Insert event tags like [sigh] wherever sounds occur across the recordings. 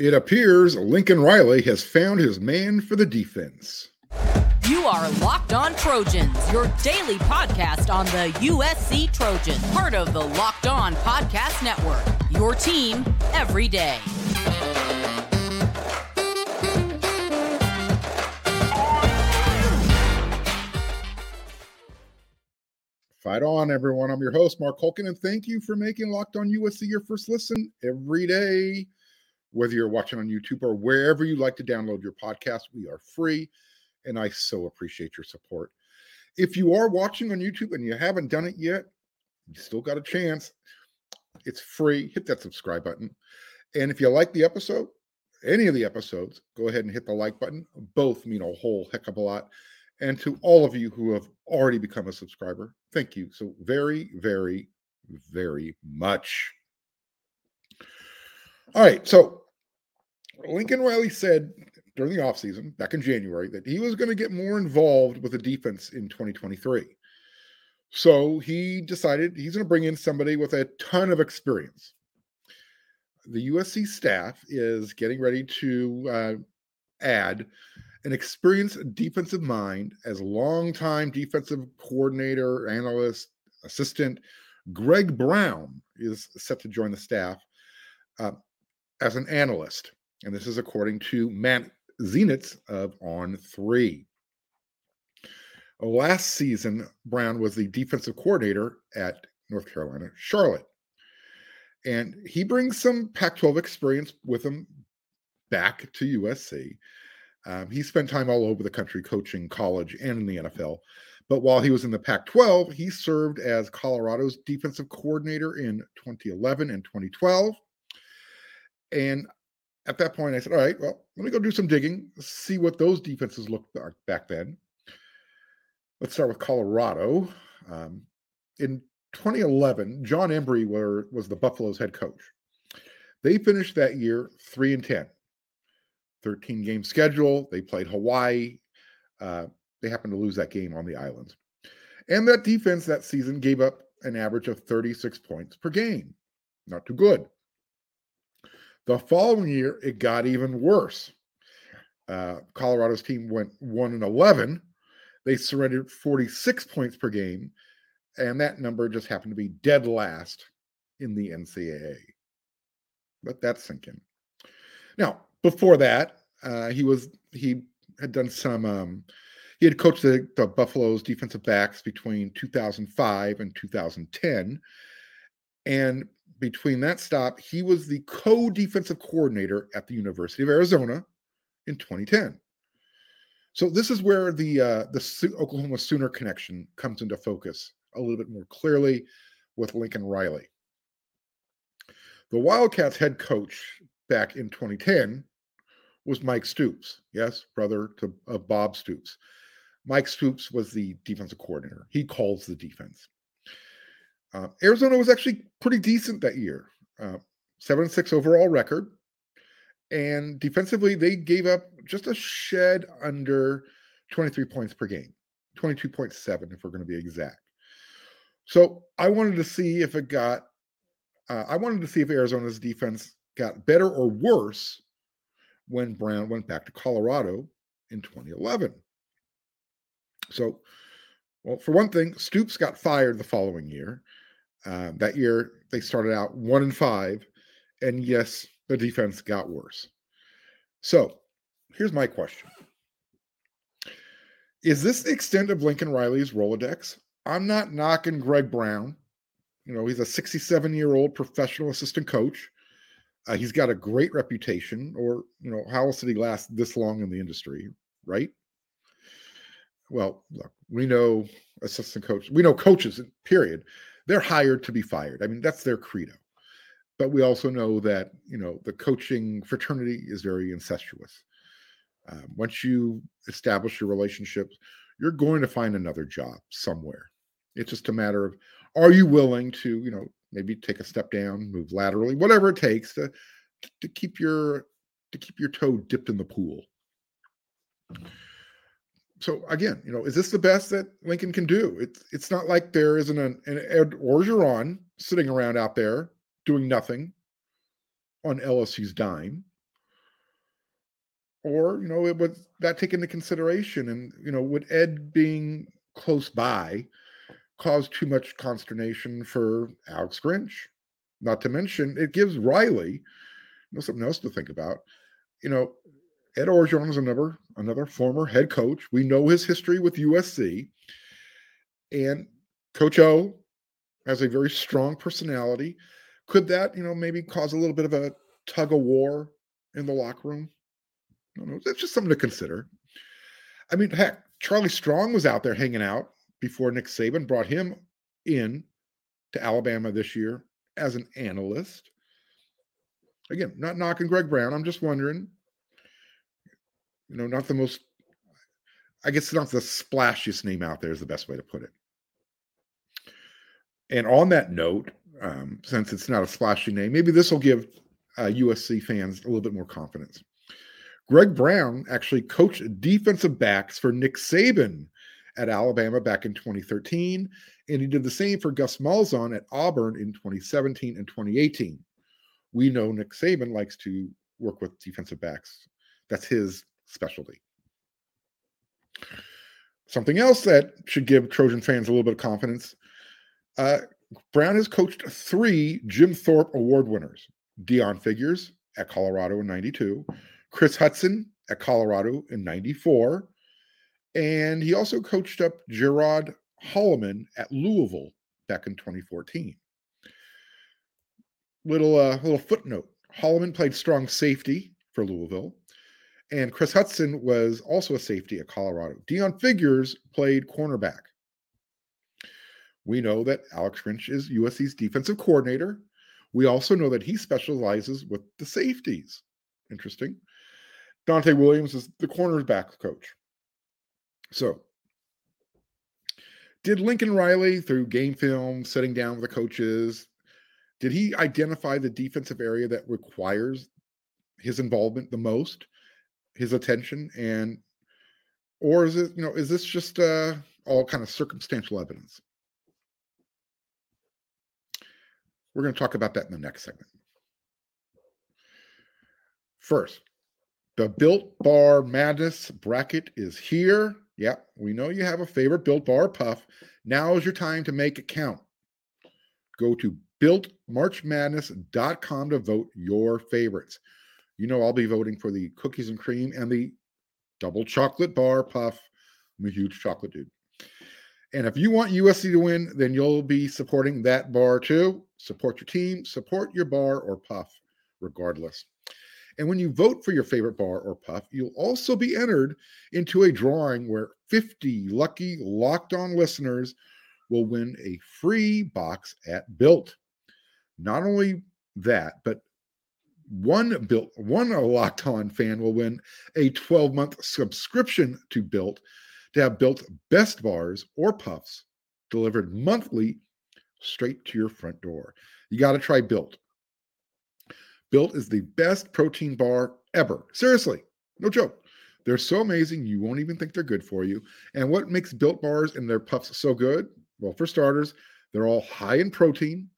It appears Lincoln Riley has found his man for the defense. You are Locked On Trojans, your daily podcast on the USC Trojans, part of the Locked On Podcast Network. Your team every day. Fight on, everyone. I'm your host, Mark Holkin, and thank you for making Locked On USC your first listen every day. Whether you're watching on YouTube or wherever you like to download your podcast, we are free, and I so appreciate your support. If you are watching on YouTube and you haven't done it yet, you still got a chance. It's free. Hit that subscribe button. And if you like the episode, any of the episodes, go ahead and hit the like button. Both mean a whole heck of a lot. And to all of you who have already become a subscriber, thank you so very, very, very much. All right. So Lincoln Riley said during the offseason back in January that he was going to get more involved with the defense in 2023. So he decided he's going to bring in somebody with a ton of experience. The USC staff is getting ready to uh, add an experienced defensive mind as longtime defensive coordinator, analyst, assistant. Greg Brown is set to join the staff uh, as an analyst. And this is according to Matt Zenitz of On Three. Last season, Brown was the defensive coordinator at North Carolina, Charlotte. And he brings some Pac 12 experience with him back to USC. Um, he spent time all over the country coaching college and in the NFL. But while he was in the Pac 12, he served as Colorado's defensive coordinator in 2011 and 2012. And at that point, I said, All right, well, let me go do some digging, see what those defenses looked like back then. Let's start with Colorado. Um, in 2011, John Embree were, was the Buffaloes' head coach. They finished that year 3 and 10. 13 game schedule. They played Hawaii. Uh, they happened to lose that game on the island. And that defense that season gave up an average of 36 points per game. Not too good. The following year, it got even worse. Uh, Colorado's team went 1 and 11. They surrendered 46 points per game, and that number just happened to be dead last in the NCAA. Let that sink in. Now, before that, uh, he was he had done some. Um, he had coached the, the Buffaloes' defensive backs between 2005 and 2010, and between that stop, he was the co-defensive coordinator at the University of Arizona in 2010. So this is where the uh, the Oklahoma Sooner connection comes into focus a little bit more clearly with Lincoln Riley. The Wildcats head coach back in 2010 was Mike Stoops, yes, brother to of Bob Stoops. Mike Stoops was the defensive coordinator. He calls the defense. Uh, Arizona was actually pretty decent that year, uh, seven and six overall record, and defensively they gave up just a shed under 23 points per game, 22.7 if we're going to be exact. So I wanted to see if it got. Uh, I wanted to see if Arizona's defense got better or worse when Brown went back to Colorado in 2011. So, well, for one thing, Stoops got fired the following year. Um, that year, they started out one and five, and yes, the defense got worse. So, here's my question: Is this the extent of Lincoln Riley's Rolodex? I'm not knocking Greg Brown. You know, he's a 67 year old professional assistant coach. Uh, he's got a great reputation, or you know, how else did he last this long in the industry, right? Well, look, we know assistant coach, we know coaches, period. They're hired to be fired. I mean, that's their credo. But we also know that you know the coaching fraternity is very incestuous. Um, once you establish your relationships, you're going to find another job somewhere. It's just a matter of are you willing to, you know, maybe take a step down, move laterally, whatever it takes to to keep your to keep your toe dipped in the pool. So again, you know, is this the best that Lincoln can do? It's it's not like there isn't an, an Ed Orgeron sitting around out there doing nothing on LSU's dime. or you know, it was that taken into consideration, and you know, would Ed being close by cause too much consternation for Alex Grinch? Not to mention, it gives Riley you know something else to think about. You know, Ed Orgeron is another another former head coach. We know his history with USC, and Coach O has a very strong personality. Could that, you know, maybe cause a little bit of a tug of war in the locker room? I don't know. That's just something to consider. I mean, heck, Charlie Strong was out there hanging out before Nick Saban brought him in to Alabama this year as an analyst. Again, not knocking Greg Brown. I'm just wondering, you know, not the most, I guess, not the splashiest name out there is the best way to put it. And on that note, um, since it's not a splashy name, maybe this will give uh, USC fans a little bit more confidence. Greg Brown actually coached defensive backs for Nick Saban at Alabama back in 2013, and he did the same for Gus Malzahn at Auburn in 2017 and 2018. We know Nick Saban likes to work with defensive backs. That's his specialty. Something else that should give Trojan fans a little bit of confidence uh, Brown has coached three Jim Thorpe Award winners Deon Figures at Colorado in 92, Chris Hudson at Colorado in 94, and he also coached up Gerod Holliman at Louisville back in 2014. Little uh, little footnote: Holloman played strong safety for Louisville, and Chris Hudson was also a safety at Colorado. Deon Figures played cornerback. We know that Alex Grinch is USC's defensive coordinator. We also know that he specializes with the safeties. Interesting. Donte Williams is the cornerback coach. So, did Lincoln Riley, through game film, sitting down with the coaches, did he identify the defensive area that requires his involvement the most, his attention, and or is it you know is this just uh, all kind of circumstantial evidence? We're going to talk about that in the next segment. First, the Built Bar Madness bracket is here. Yeah, we know you have a favorite Built Bar Puff. Now is your time to make it count. Go to builtmarchmadness.com to vote your favorites. You know, I'll be voting for the cookies and cream and the double chocolate bar puff. I'm a huge chocolate dude. And if you want USC to win, then you'll be supporting that bar too. Support your team, support your bar or puff, regardless. And when you vote for your favorite bar or puff, you'll also be entered into a drawing where 50 lucky locked on listeners will win a free box at Built. Not only that, but one built one locked on fan will win a 12 month subscription to Built to have built best bars or puffs delivered monthly straight to your front door. You got to try Built. Built is the best protein bar ever. Seriously, no joke. They're so amazing, you won't even think they're good for you. And what makes Built bars and their puffs so good? Well, for starters, they're all high in protein,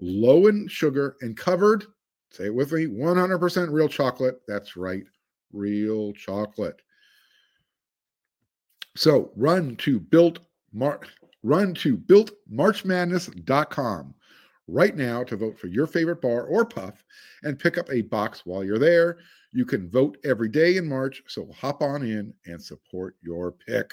low in sugar, and covered, say it with me, 100% real chocolate. That's right, real chocolate. So run to built mar- run to builtmarchmadness.com right now to vote for your favorite bar or puff and pick up a box while you're there. You can vote every day in March, so hop on in and support your pick.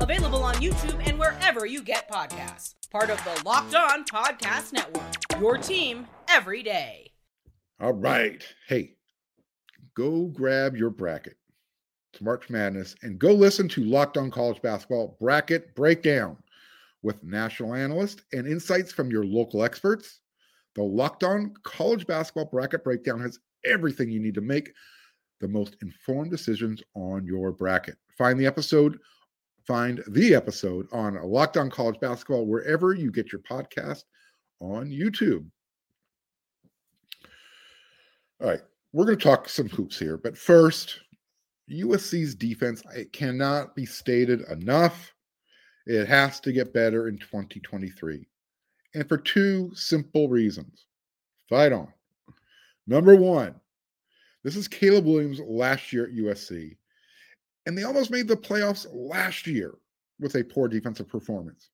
Available on YouTube and wherever you get podcasts. Part of the Locked On Podcast Network. Your team every day. All right. Hey, go grab your bracket. It's March Madness and go listen to Locked On College Basketball Bracket Breakdown with national analysts and insights from your local experts. The Locked On College Basketball Bracket Breakdown has everything you need to make the most informed decisions on your bracket. Find the episode, find the episode on Locked On College Basketball wherever you get your podcast on YouTube. All right, we're going to talk some hoops here, but first, USC's defense, it cannot be stated enough. It has to get better in 2023. And for two simple reasons. Fight on. Number one, this is Caleb Williams last year at USC. And they almost made the playoffs last year with a poor defensive performance.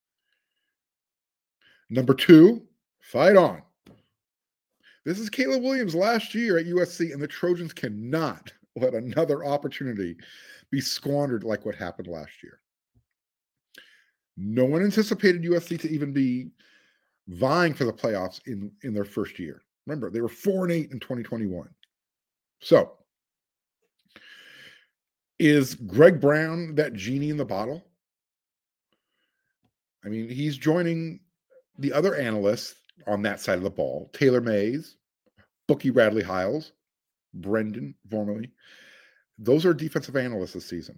Number two, fight on. This is Caleb Williams last year at USC, and the Trojans cannot [laughs] let another opportunity be squandered like what happened last year. No one anticipated USC to even be vying for the playoffs in, in their first year. Remember, they were four and eight in 2021. So, is Greg Brown that genie in the bottle? I mean, he's joining the other analysts on that side of the ball Taylor Mays, Bookie Radley Hiles, Brendan, formerly. Those are defensive analysts this season.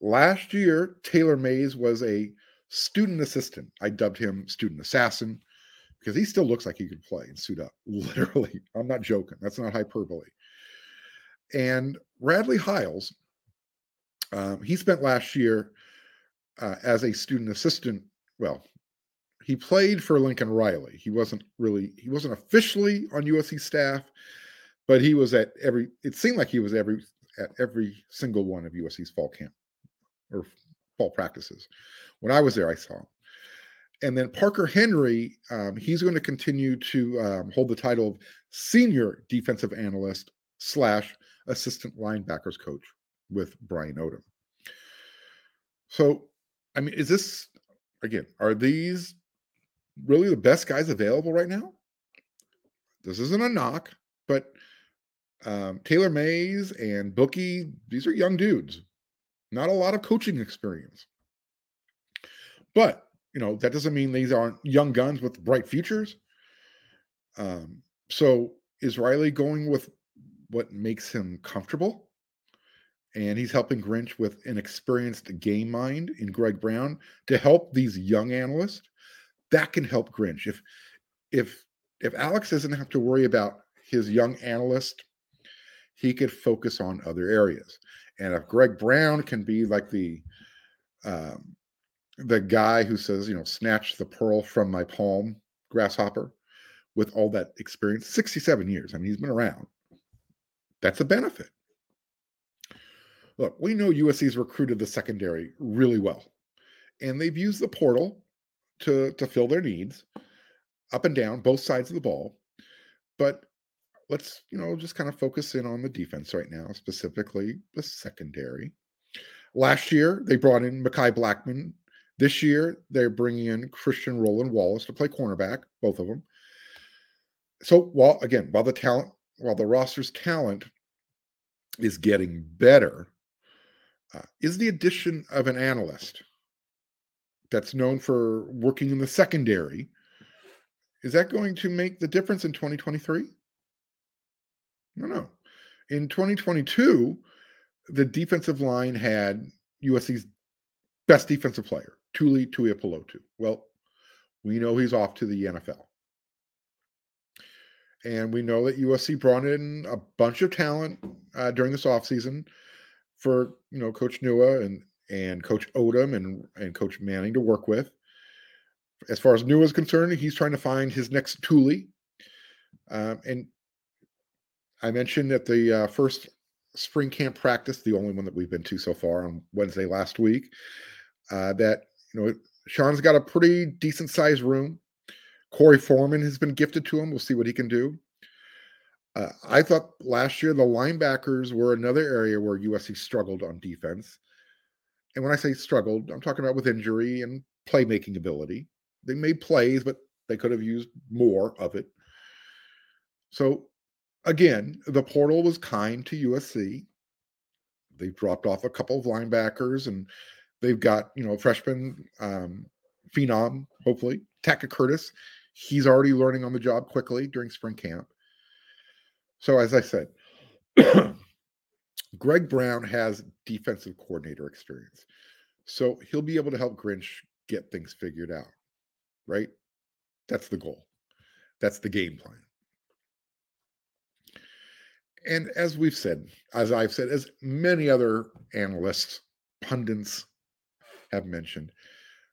Last year, Taylor Mays was a student assistant. I dubbed him student assassin because he still looks like he could play and suit up. [laughs] Literally. I'm not joking. That's not hyperbole. And Radley Hiles, um, he spent last year uh, as a student assistant. Well, he played for Lincoln Riley. He wasn't really, he wasn't officially on USC staff, but he was at every, it seemed like he was every, at every single one of USC's fall camp or fall practices. When I was there, I saw him. And then Parker Henry, um, he's going to continue to um, hold the title of senior defensive analyst slash assistant linebackers coach with Brian Odom. So, I mean, is this again? Are these really the best guys available right now? This isn't a knock, but um, Taylor Mays and Bookie, these are young dudes, not a lot of coaching experience. But you know that doesn't mean these aren't young guns with bright futures. Um, so is Riley going with what makes him comfortable? And he's helping Grinch with an experienced game mind in Greg Brown to help these young analysts. That can help Grinch. If if if Alex doesn't have to worry about his young analyst, he could focus on other areas. And if Greg Brown can be like the um, the guy who says, you know, snatch the pearl from my palm, grasshopper, with all that experience, 67 years. I mean, he's been around. That's a benefit. Look, we know USC's recruited the secondary really well, and they've used the portal to to fill their needs up and down both sides of the ball. But let's, you know, just kind of focus in on the defense right now, specifically the secondary. Last year, they brought in Mekhi Blackman. this year, they're bringing in Christian Roland Wallace to play cornerback, both of them. So, while again, while the talent, while the roster's talent is getting better, uh, is the addition of an analyst that's known for working in the secondary is that going to make the difference in 2023? No, no. In 2022, the defensive line had USC's best defensive player, Tuli Tuipulotu. Well, we know he's off to the NFL. And we know that USC brought in a bunch of talent uh, during this offseason for, you know, Coach Nua and and Coach Odom and, and Coach Manning to work with. As far as Nua is concerned, he's trying to find his next Tuli. Um, and I mentioned at the uh, first spring camp practice, the only one that we've been to so far on Wednesday last week, uh, that you know, Shaun's got a pretty decent sized room. Korey Foreman has been gifted to him. We'll see what he can do. Uh, I thought last year the linebackers were another area where USC struggled on defense. And when I say struggled, I'm talking about with injury and playmaking ability. They made plays, but they could have used more of it. So, again, the portal was kind to USC. They dropped off a couple of linebackers and They've got, you know, freshman um, phenom, hopefully, Tackett Curtis. He's already learning on the job quickly during spring camp. So, as I said, Greg Brown has defensive coordinator experience. So he'll be able to help Grinch get things figured out, right? That's the goal. That's the game plan. And as we've said, as I've said, as many other analysts, pundits have mentioned,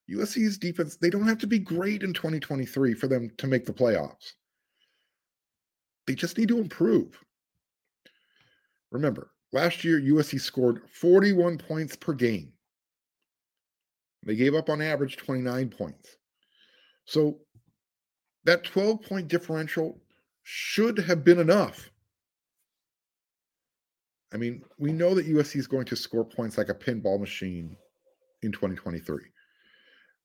USC's defense, they don't have to be great in 2023 for them to make the playoffs. They just need to improve. Remember, last year USC scored 41 points per game. They gave up on average 29 points. So that 12 point differential should have been enough. I mean, we know that USC is going to score points like a pinball machine in 2023.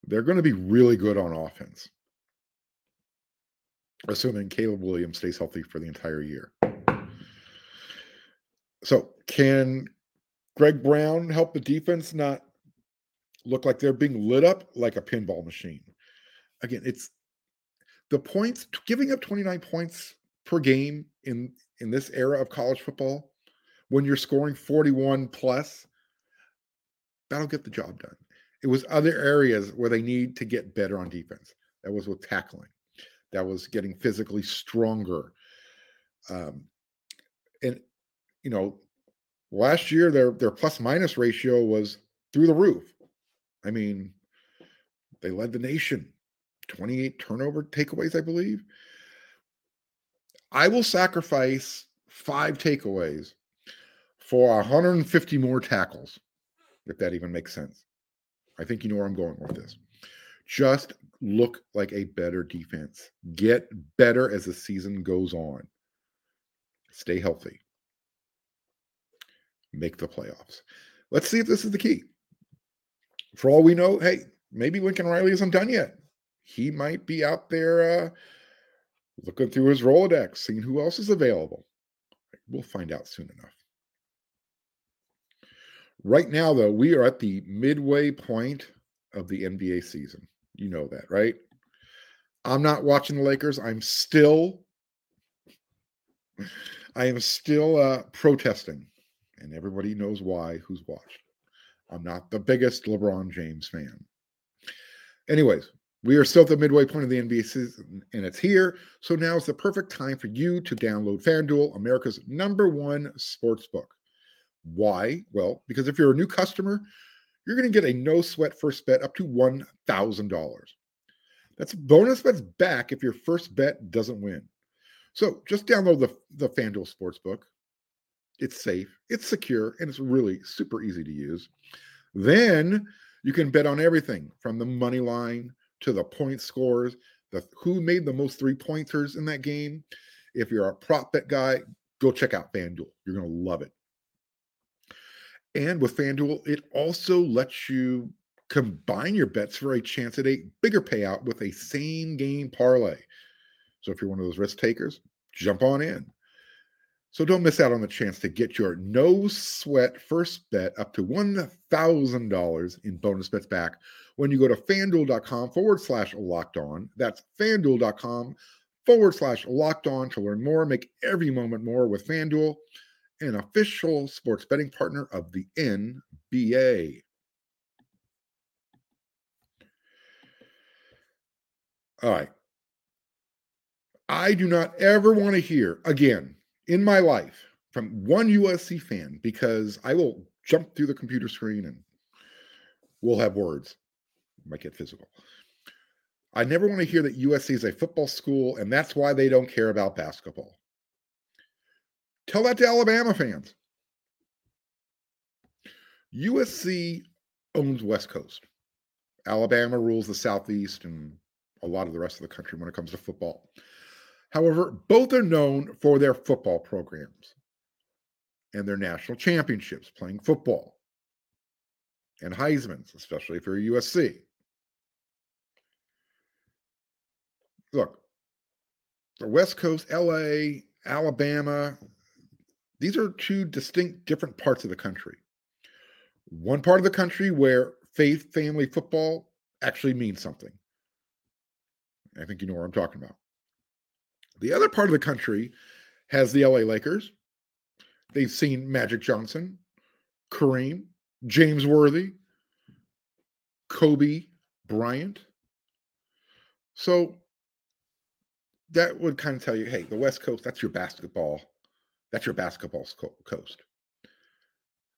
They're going to be really good on offense, assuming Caleb Williams stays healthy for the entire year. So, can Greg Brown help the defense not look like they're being lit up like a pinball machine? Again, it's the points giving up 29 points per game in in this era of college football when you're scoring 41 plus that'll get the job done it was other areas where they need to get better on defense. That was with tackling. That was getting physically stronger. Um, and you know, last year their their plus minus ratio was through the roof. I mean, they led the nation. 28 turnover takeaways, I believe. I will sacrifice five takeaways for 150 more tackles, if that even makes sense. I think you know where I'm going with this. Just look like a better defense. Get better as the season goes on. Stay healthy. Make the playoffs. Let's see if this is the key. For all we know, hey, maybe Lincoln Riley isn't done yet. He might be out there uh, looking through his Rolodex, seeing who else is available. We'll find out soon enough. Right now, though, we are at the midway point of the NBA season. You know that, right? I'm not watching the Lakers. I'm still, I am still uh, protesting, and everybody knows why. Who's watched? I'm not the biggest LeBron James fan. Anyways, we are still at the midway point of the NBA season, and it's here. So now is the perfect time for you to download FanDuel, America's number one sports book. Why? Well, because if you're a new customer, you're going to get a no sweat first bet up to $1,000. That's bonus bets back if your first bet doesn't win. So just download the, the FanDuel Sportsbook. It's safe, it's secure, and it's really super easy to use. Then you can bet on everything from the money line to the point scores, the who made the most three pointers in that game. If you're a prop bet guy, go check out FanDuel. You're going to love it. And with FanDuel, it also lets you combine your bets for a chance at a bigger payout with a same game parlay. So if you're one of those risk takers, jump on in. So don't miss out on the chance to get your no sweat first bet up to $1,000 in bonus bets back when you go to fanduel.com forward slash locked on. That's fanduel.com forward slash locked on to learn more. Make every moment more with FanDuel an official sports betting partner of the NBA. All right. I do not ever want to hear again in my life from one USC fan because I will jump through the computer screen and we'll have words. Might get physical. I never want to hear that USC is a football school and that's why they don't care about basketball. Tell that to Alabama fans. USC owns West Coast. Alabama rules the Southeast and a lot of the rest of the country when it comes to football. However, both are known for their football programs and their national championships playing football and Heisman's, especially you're USC. Look, the West Coast, LA, Alabama, these are two distinct, different parts of the country. One part of the country where faith, family, football actually means something. I think you know what I'm talking about. The other part of the country has the LA Lakers, They've seen Magic Johnson, Kareem, James Worthy, Kobe Bryant. So that would kind of tell you, hey, the West Coast, that's your basketball. That's your basketball coast.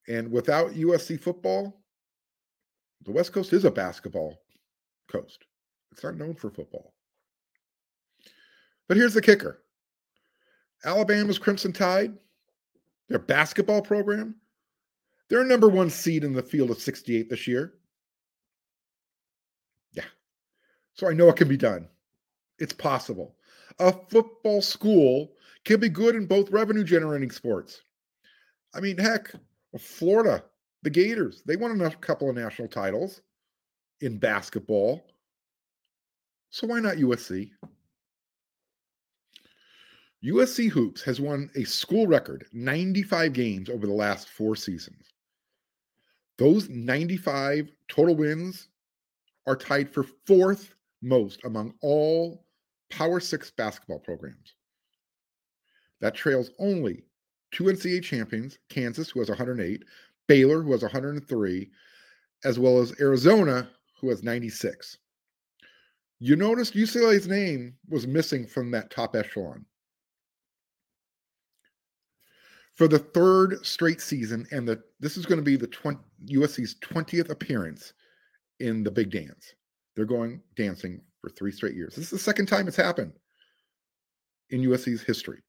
And without USC football, the West Coast is a basketball coast. It's not known for football. But here's the kicker Alabama's Crimson Tide, their basketball program, they're number one seed in the field of 68 this year. Yeah. So I know it can be done. It's possible. A football school can be good in both revenue generating sports. I mean, heck, Florida, the Gators, they won a couple of national titles in basketball. So why not USC? USC Hoops has won a school record 95 games over the last four seasons. Those 95 total wins are tied for fourth most among all Power Six basketball programs. That trails only two NCAA champions, Kansas, who has 108, Baylor, who has 103, as well as Arizona, who has 96. You noticed UCLA's name was missing from that top echelon. For the third straight season, and the this is going to be the 20, USC's 20th appearance in the big dance. They're going dancing for three straight years. This is the second time it's happened in USC's history.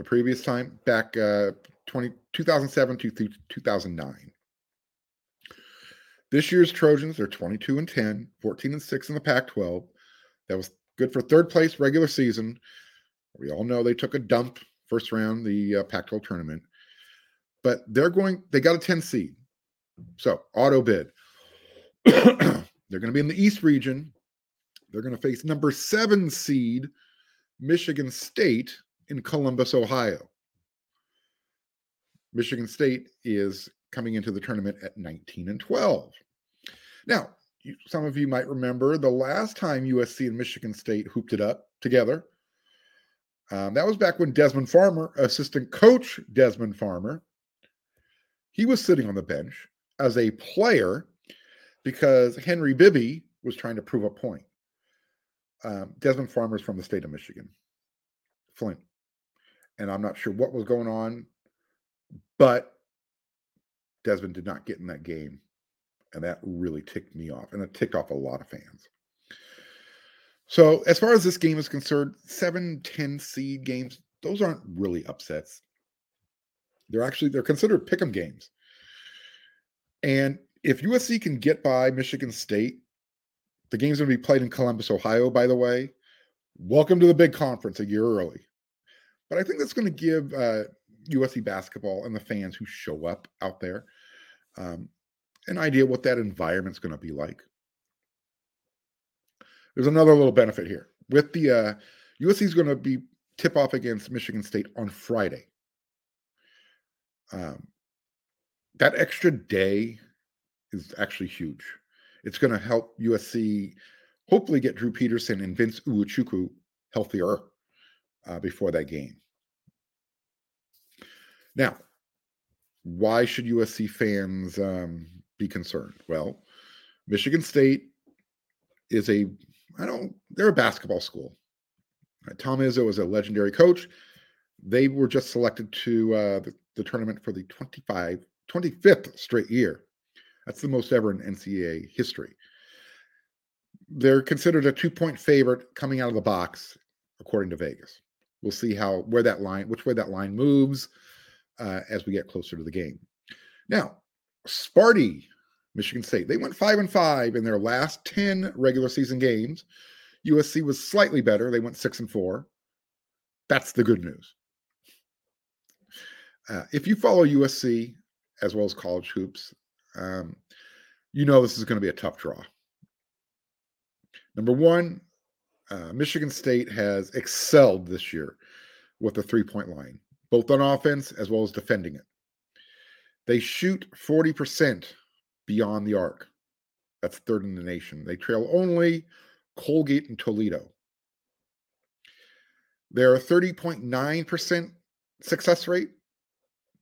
The previous time, back uh, 20, 2007 to 2009. This year's Trojans, they're 22 and 10, 14 and 6 in the Pac 12. That was good for third place regular season. We all know they took a dump first round, the uh, Pac 12 tournament. But they're going, they got a 10 seed. So auto bid. [coughs] they're going to be in the East region. They're going to face number seven seed Michigan State in Columbus, Ohio. Michigan State is coming into the tournament at 19 and 12. Now, you, some of you might remember the last time USC and Michigan State hooped it up together. Um, that was back when Desmond Farmer, assistant coach Desmond Farmer, he was sitting on the bench as a player because Henry Bibby was trying to prove a point. Um, Desmond Farmer is from the state of Michigan, Flint. And I'm not sure what was going on, but Desmond did not get in that game. And that really ticked me off. And it ticked off a lot of fans. So, as far as this game is concerned, 7 10 seed games, those aren't really upsets. They're actually they're considered pick'em games. And if USC can get by Michigan State, the game's going to be played in Columbus, Ohio, by the way. Welcome to the big conference a year early. But I think that's going to give uh, USC basketball and the fans who show up out there um, an idea what that environment's going to be like. There's another little benefit here with the uh, USC is going to be tip off against Michigan State on Friday. Um, that extra day is actually huge. It's going to help USC hopefully get Drew Peterson and Vince Iwuchukwu healthier uh, before that game. Now, why should USC fans um, be concerned? Well, Michigan State is a I don't they're a basketball school. Tom Izzo is a legendary coach. They were just selected to uh, the, the tournament for the 25 25th straight year. That's the most ever in NCAA history. They're considered a two-point favorite coming out of the box, according to Vegas. We'll see how where that line, which way that line moves uh, as we get closer to the game. Now, Sparty, Michigan State, they went five and five in their last 10 regular season games. USC was slightly better. They went six and four. That's the good news. Uh, if you follow USC as well as college hoops, um, you know this is going to be a tough draw. Number one, uh, Michigan State has excelled this year with the three point line both on offense as well as defending it. They shoot 40% beyond the arc. That's third in the nation. They trail only Colgate and Toledo. They're a 30.9% success rate,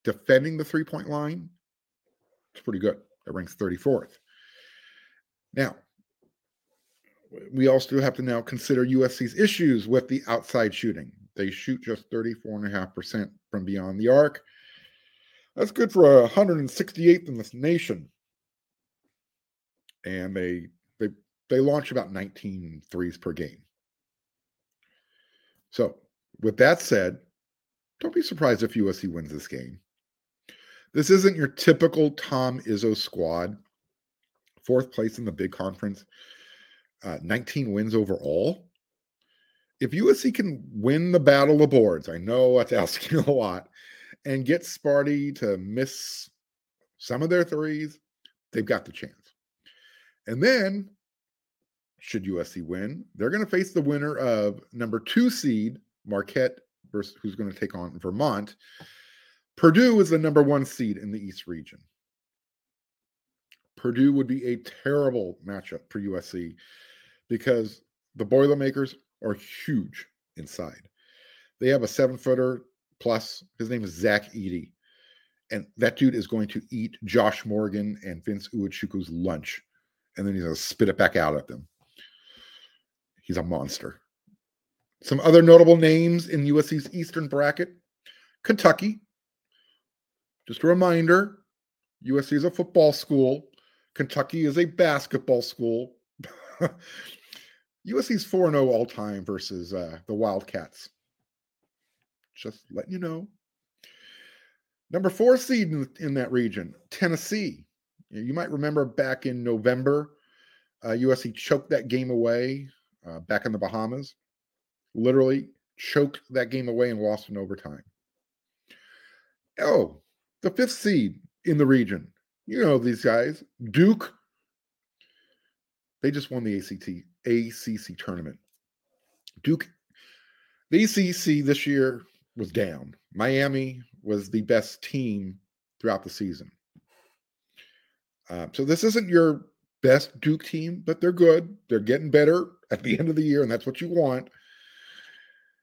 defending the three point line, it's pretty good. It ranks 34th. Now, we also have to now consider USC's issues with the outside shooting. They shoot just 34.5% from beyond the arc. That's good for 168th in this nation. And they they they launch about 19 threes per game. So, with that said, don't be surprised if USC wins this game. This isn't your typical Tom Izzo squad. Fourth place in the big conference, uh, 19 wins overall. If USC can win the battle of boards, I know that's [laughs] asking a lot, and get Sparty to miss some of their threes, they've got the chance. And then, should USC win, they're going to face the winner of number two seed Marquette versus who's going to take on Vermont. Purdue is the number one seed in the East region. Purdue would be a terrible matchup for USC because the Boilermakers are huge inside. They have a seven footer plus. His name is Zach Edey. And that dude is going to eat Josh Morgan and Vince Iwuchukwu's lunch. And then he's going to spit it back out at them. He's a monster. Some other notable names in USC's Eastern bracket Kentucky. Just a reminder USC is a football school, Kentucky is a basketball school. [laughs] USC's 4 0 all time versus uh, the Wildcats. Just letting you know. Number four seed in, in that region, Tennessee. You might remember back in November, uh, USC choked that game away uh, back in the Bahamas literally choked that game away and lost in overtime. Oh, the fifth seed in the region. You know these guys. Duke. They just won the ACT ACC tournament. Duke, the ACC this year was down. Miami was the best team throughout the season. Uh, so this isn't your best Duke team, but they're good. They're getting better at the end of the year, and that's what you want.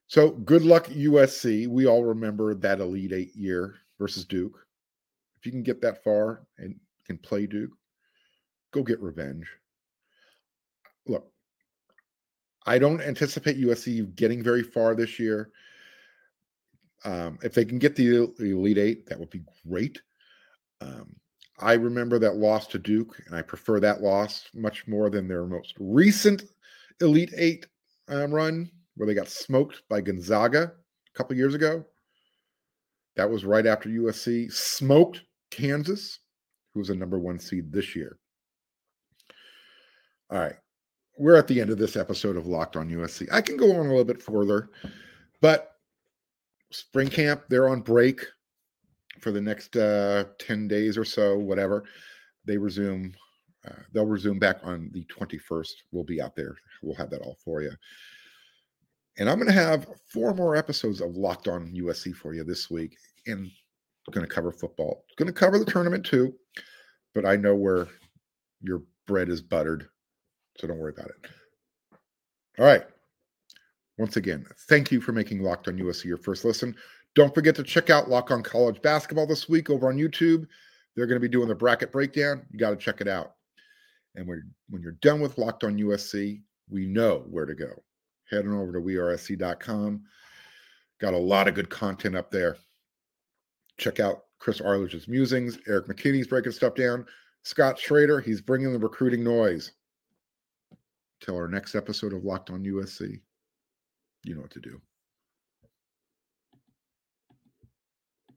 So good luck, USC. We all remember that Elite Eight year versus Duke. If you can get that far and can play Duke, go get revenge. Look, I don't anticipate USC getting very far this year. Um, if they can get the Elite Eight, that would be great. Um, I remember that loss to Duke, and I prefer that loss much more than their most recent Elite Eight um, run where they got smoked by Gonzaga a couple years ago. That was right after USC smoked Kansas, who was a number one seed this year. All right. We're at the end of this episode of Locked on USC. I can go on a little bit further, but spring camp, they're on break for the next uh, 10 days or so, whatever. They resume, uh, they'll resume back on the 21st. We'll be out there. We'll have that all for you. And I'm going to have four more episodes of Locked On USC for you this week. And going to cover football. Going to cover the tournament too, but I know where your bread is buttered. So don't worry about it. All right. Once again, thank you for making Locked On USC your first listen. Don't forget to check out Lock on College Basketball this week over on YouTube. They're going to be doing the bracket breakdown. You got to check it out. And when, when you're done with Locked on USC, we know where to go heading over to wearesc.com. Got a lot of good content up there. Check out Chris Arledge's musings. Eric McKinney's breaking stuff down. Scott Schrader, he's bringing the recruiting noise. Till our next episode of Locked on USC, you know what to do.